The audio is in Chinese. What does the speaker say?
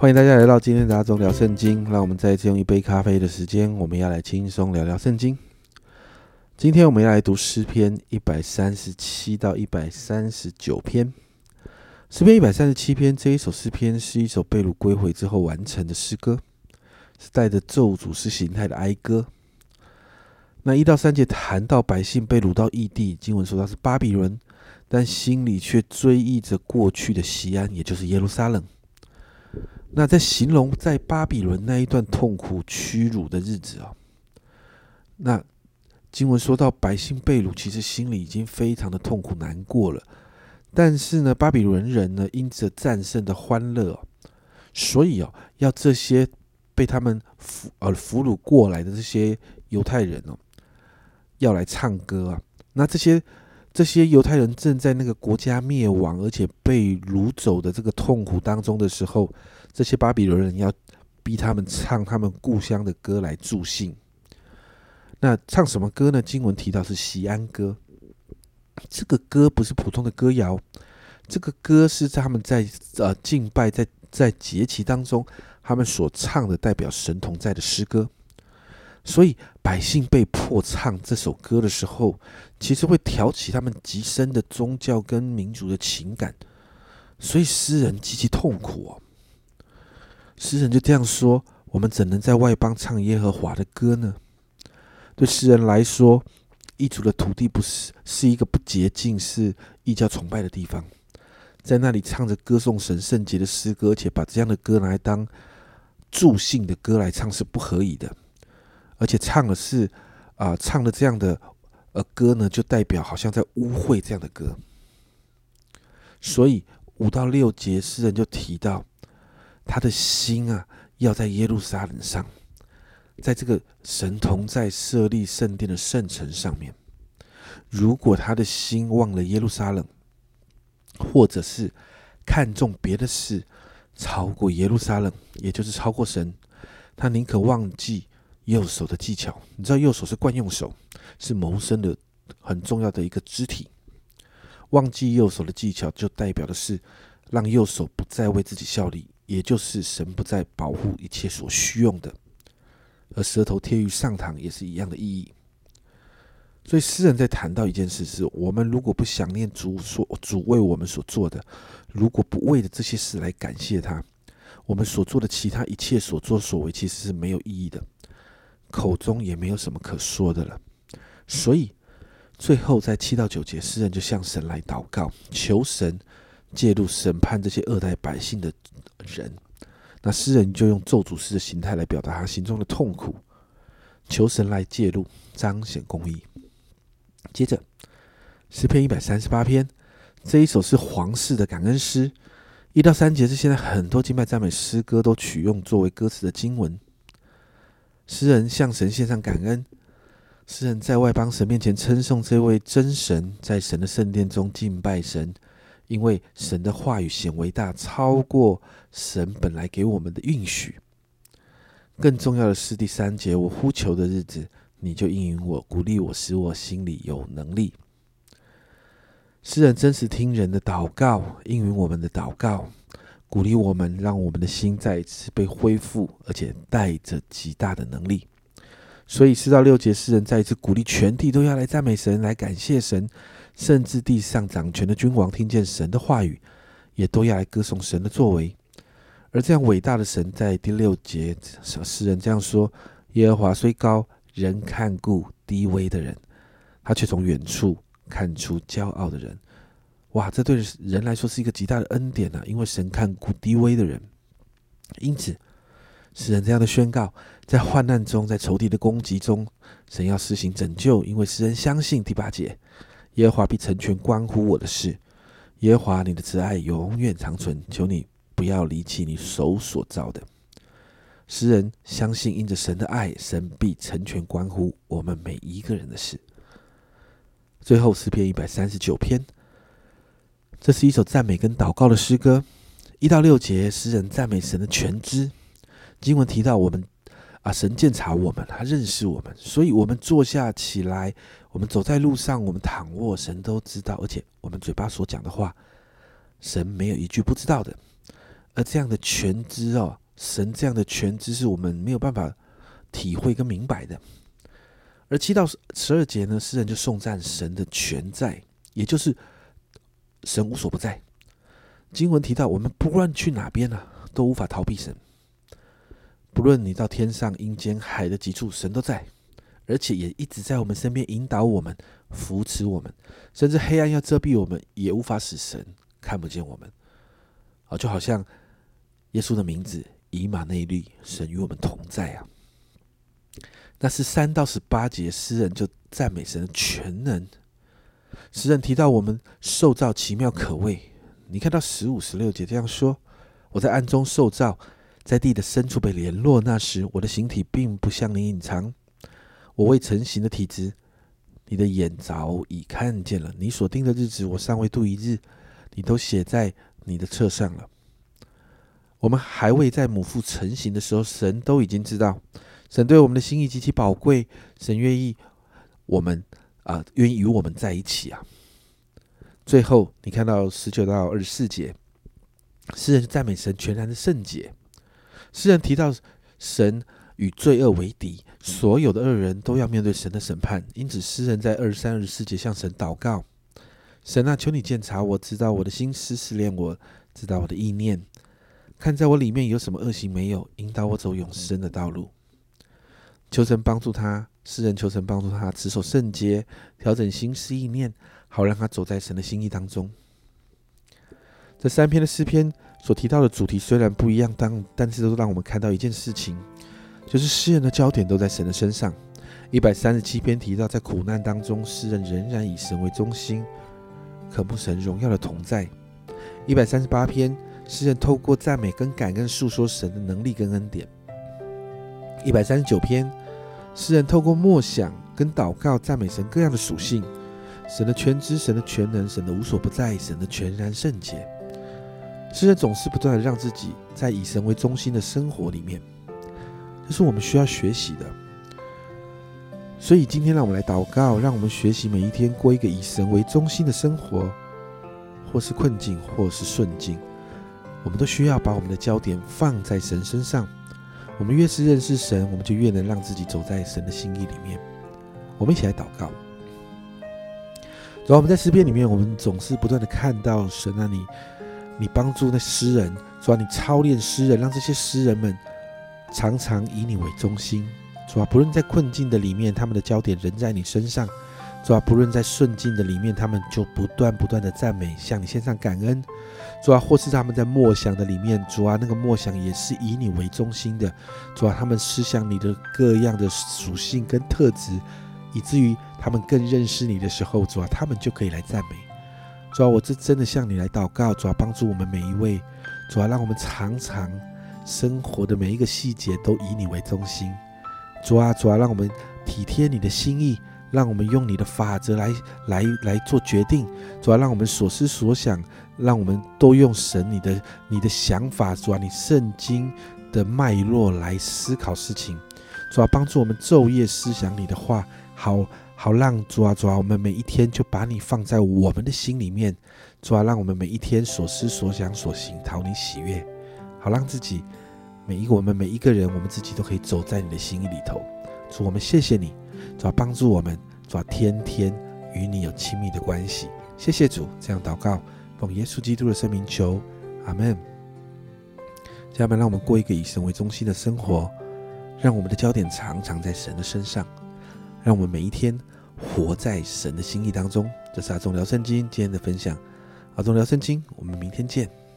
欢迎大家来到今天的阿忠聊圣经。让我们再次用一杯咖啡的时间，我们要来轻松聊聊圣经。今天我们要来读诗篇一百三十七到一百三十九篇。诗篇一百三十七篇这一首诗篇是一首被掳归回之后完成的诗歌，是带着咒诅式形态的哀歌。那一到三节谈到百姓被掳到异地，经文说他是巴比伦，但心里却追忆着过去的西安，也就是耶路撒冷。那在形容在巴比伦那一段痛苦屈辱的日子啊，那经文说到百姓被掳，其实心里已经非常的痛苦难过了。但是呢，巴比伦人呢，因着战胜的欢乐，所以哦，要这些被他们俘呃俘虏过来的这些犹太人哦，要来唱歌啊。那这些这些犹太人正在那个国家灭亡，而且被掳走的这个痛苦当中的时候。这些巴比伦人要逼他们唱他们故乡的歌来助兴。那唱什么歌呢？经文提到是西安歌。这个歌不是普通的歌谣，这个歌是他们在呃敬拜在在节期当中，他们所唱的代表神同在的诗歌。所以百姓被迫唱这首歌的时候，其实会挑起他们极深的宗教跟民族的情感，所以诗人极其痛苦哦。诗人就这样说：“我们怎能在外邦唱耶和华的歌呢？”对诗人来说，异族的土地不是是一个不洁净、是异教崇拜的地方，在那里唱着歌颂神圣洁的诗歌，且把这样的歌拿来当助兴的歌来唱是不合理的。而且唱的是啊，唱的这样的呃歌呢，就代表好像在污秽这样的歌。所以五到六节，诗人就提到。他的心啊，要在耶路撒冷上，在这个神同在设立圣殿的圣城上面。如果他的心忘了耶路撒冷，或者是看重别的事超过耶路撒冷，也就是超过神，他宁可忘记右手的技巧。你知道，右手是惯用手，是谋生的很重要的一个肢体。忘记右手的技巧，就代表的是让右手不再为自己效力。也就是神不再保护一切所需用的，而舌头贴于上膛也是一样的意义。所以诗人在谈到一件事：是我们如果不想念主所主为我们所做的，如果不为了这些事来感谢他，我们所做的其他一切所作所为其实是没有意义的，口中也没有什么可说的了。所以最后在七到九节，诗人就向神来祷告，求神介入审判这些恶待百姓的。人，那诗人就用咒诅式的形态来表达他心中的痛苦，求神来介入，彰显公义。接着，诗篇一百三十八篇这一首是皇室的感恩诗，一到三节是现在很多敬拜赞美诗歌都取用作为歌词的经文。诗人向神献上感恩，诗人在外邦神面前称颂这位真神，在神的圣殿中敬拜神。因为神的话语显伟大，超过神本来给我们的允许。更重要的是第三节，我呼求的日子，你就应允我，鼓励我，使我心里有能力。诗人真实听人的祷告，应允我们的祷告，鼓励我们，让我们的心再一次被恢复，而且带着极大的能力。所以四到六节，诗人再一次鼓励全体都要来赞美神，来感谢神。甚至地上掌权的君王听见神的话语，也都要来歌颂神的作为。而这样伟大的神，在第六节，诗人这样说：“耶和华虽高，人看顾低微的人，他却从远处看出骄傲的人。”哇，这对人来说是一个极大的恩典呐！因为神看顾低微的人，因此诗人这样的宣告：在患难中，在仇敌的攻击中，神要施行拯救，因为诗人相信第八节。耶和华必成全关乎我的事。耶和华，你的慈爱永远长存，求你不要离弃你手所造的。诗人相信，因着神的爱，神必成全关乎我们每一个人的事。最后诗篇一百三十九篇，这是一首赞美跟祷告的诗歌。一到六节，诗人赞美神的全知。经文提到我们。啊！神鉴察我们，他认识我们，所以我们坐下起来，我们走在路上，我们躺卧，神都知道。而且我们嘴巴所讲的话，神没有一句不知道的。而这样的全知哦，神这样的全知是我们没有办法体会跟明白的。而七到十二节呢，诗人就颂赞神的全在，也就是神无所不在。经文提到，我们不论去哪边呢，都无法逃避神。不论你到天上、阴间、海的极处，神都在，而且也一直在我们身边引导我们、扶持我们，甚至黑暗要遮蔽我们，也无法使神看不见我们。啊，就好像耶稣的名字以马内利，神与我们同在啊。那是三到十八节，诗人就赞美神的全能。诗人提到我们受造奇妙可畏。你看到十五、十六节这样说：“我在暗中受造，在地的深处被联络。那时，我的形体并不向你隐藏。我未成形的体质，你的眼早已看见了。你所定的日子，我尚未度一日，你都写在你的册上了。我们还未在母腹成型的时候，神都已经知道。神对我们的心意极其宝贵，神愿意我们啊，愿意与我们在一起啊。”最后，你看到十九到二十四节，诗人赞美神全然的圣洁。诗人提到神与罪恶为敌，所有的恶人都要面对神的审判。因此，诗人在二十三、二十四节向神祷告：“神啊，求你鉴察我，知道我的心思，试炼我，知道我的意念，看在我里面有什么恶行没有，引导我走永生的道路。”求神帮助他，诗人求神帮助他持守圣洁，调整心思意念。好让他走在神的心意当中。这三篇的诗篇所提到的主题虽然不一样，但但是都让我们看到一件事情，就是诗人的焦点都在神的身上。一百三十七篇提到，在苦难当中，诗人仍然以神为中心，渴慕神荣耀的同在。一百三十八篇，诗人透过赞美跟感恩诉说神的能力跟恩典。一百三十九篇，诗人透过默想跟祷告赞美神各样的属性。神的全知，神的全能，神的无所不在，神的全然圣洁。诗人总是不断的让自己在以神为中心的生活里面，这是我们需要学习的。所以今天让我们来祷告，让我们学习每一天过一个以神为中心的生活，或是困境，或是顺境，我们都需要把我们的焦点放在神身上。我们越是认识神，我们就越能让自己走在神的心意里面。我们一起来祷告。主要我们在诗篇里面，我们总是不断的看到神啊，你你帮助那诗人，主要你操练诗人，让这些诗人们常常以你为中心。主要不论在困境的里面，他们的焦点仍在你身上；主要不论在顺境的里面，他们就不断不断的赞美，向你献上感恩。主要或是他们在默想的里面，主啊，那个默想也是以你为中心的。主要他们思想你的各样的属性跟特质。以至于他们更认识你的时候，主啊，他们就可以来赞美。主啊，我这真的向你来祷告，主啊，帮助我们每一位，主啊，让我们常常生活的每一个细节都以你为中心。主啊，主啊，让我们体贴你的心意，让我们用你的法则来来来做决定。主啊，让我们所思所想，让我们都用神你的你的想法，主啊，你圣经的脉络来思考事情。主啊，帮助我们昼夜思想你的话。好好让主啊主啊，我们每一天就把你放在我们的心里面，主啊，让我们每一天所思所想所行讨你喜悦，好让自己每一个我们每一个人，我们自己都可以走在你的心意里头。主，我们谢谢你，主要，帮助我们，主要，天天与你有亲密的关系。谢谢主，这样祷告，奉耶稣基督的圣名求，阿门。家人们，让我们过一个以神为中心的生活，让我们的焦点常常在神的身上。让我们每一天活在神的心意当中。这是阿忠聊圣经今天的分享。阿忠聊圣经，我们明天见。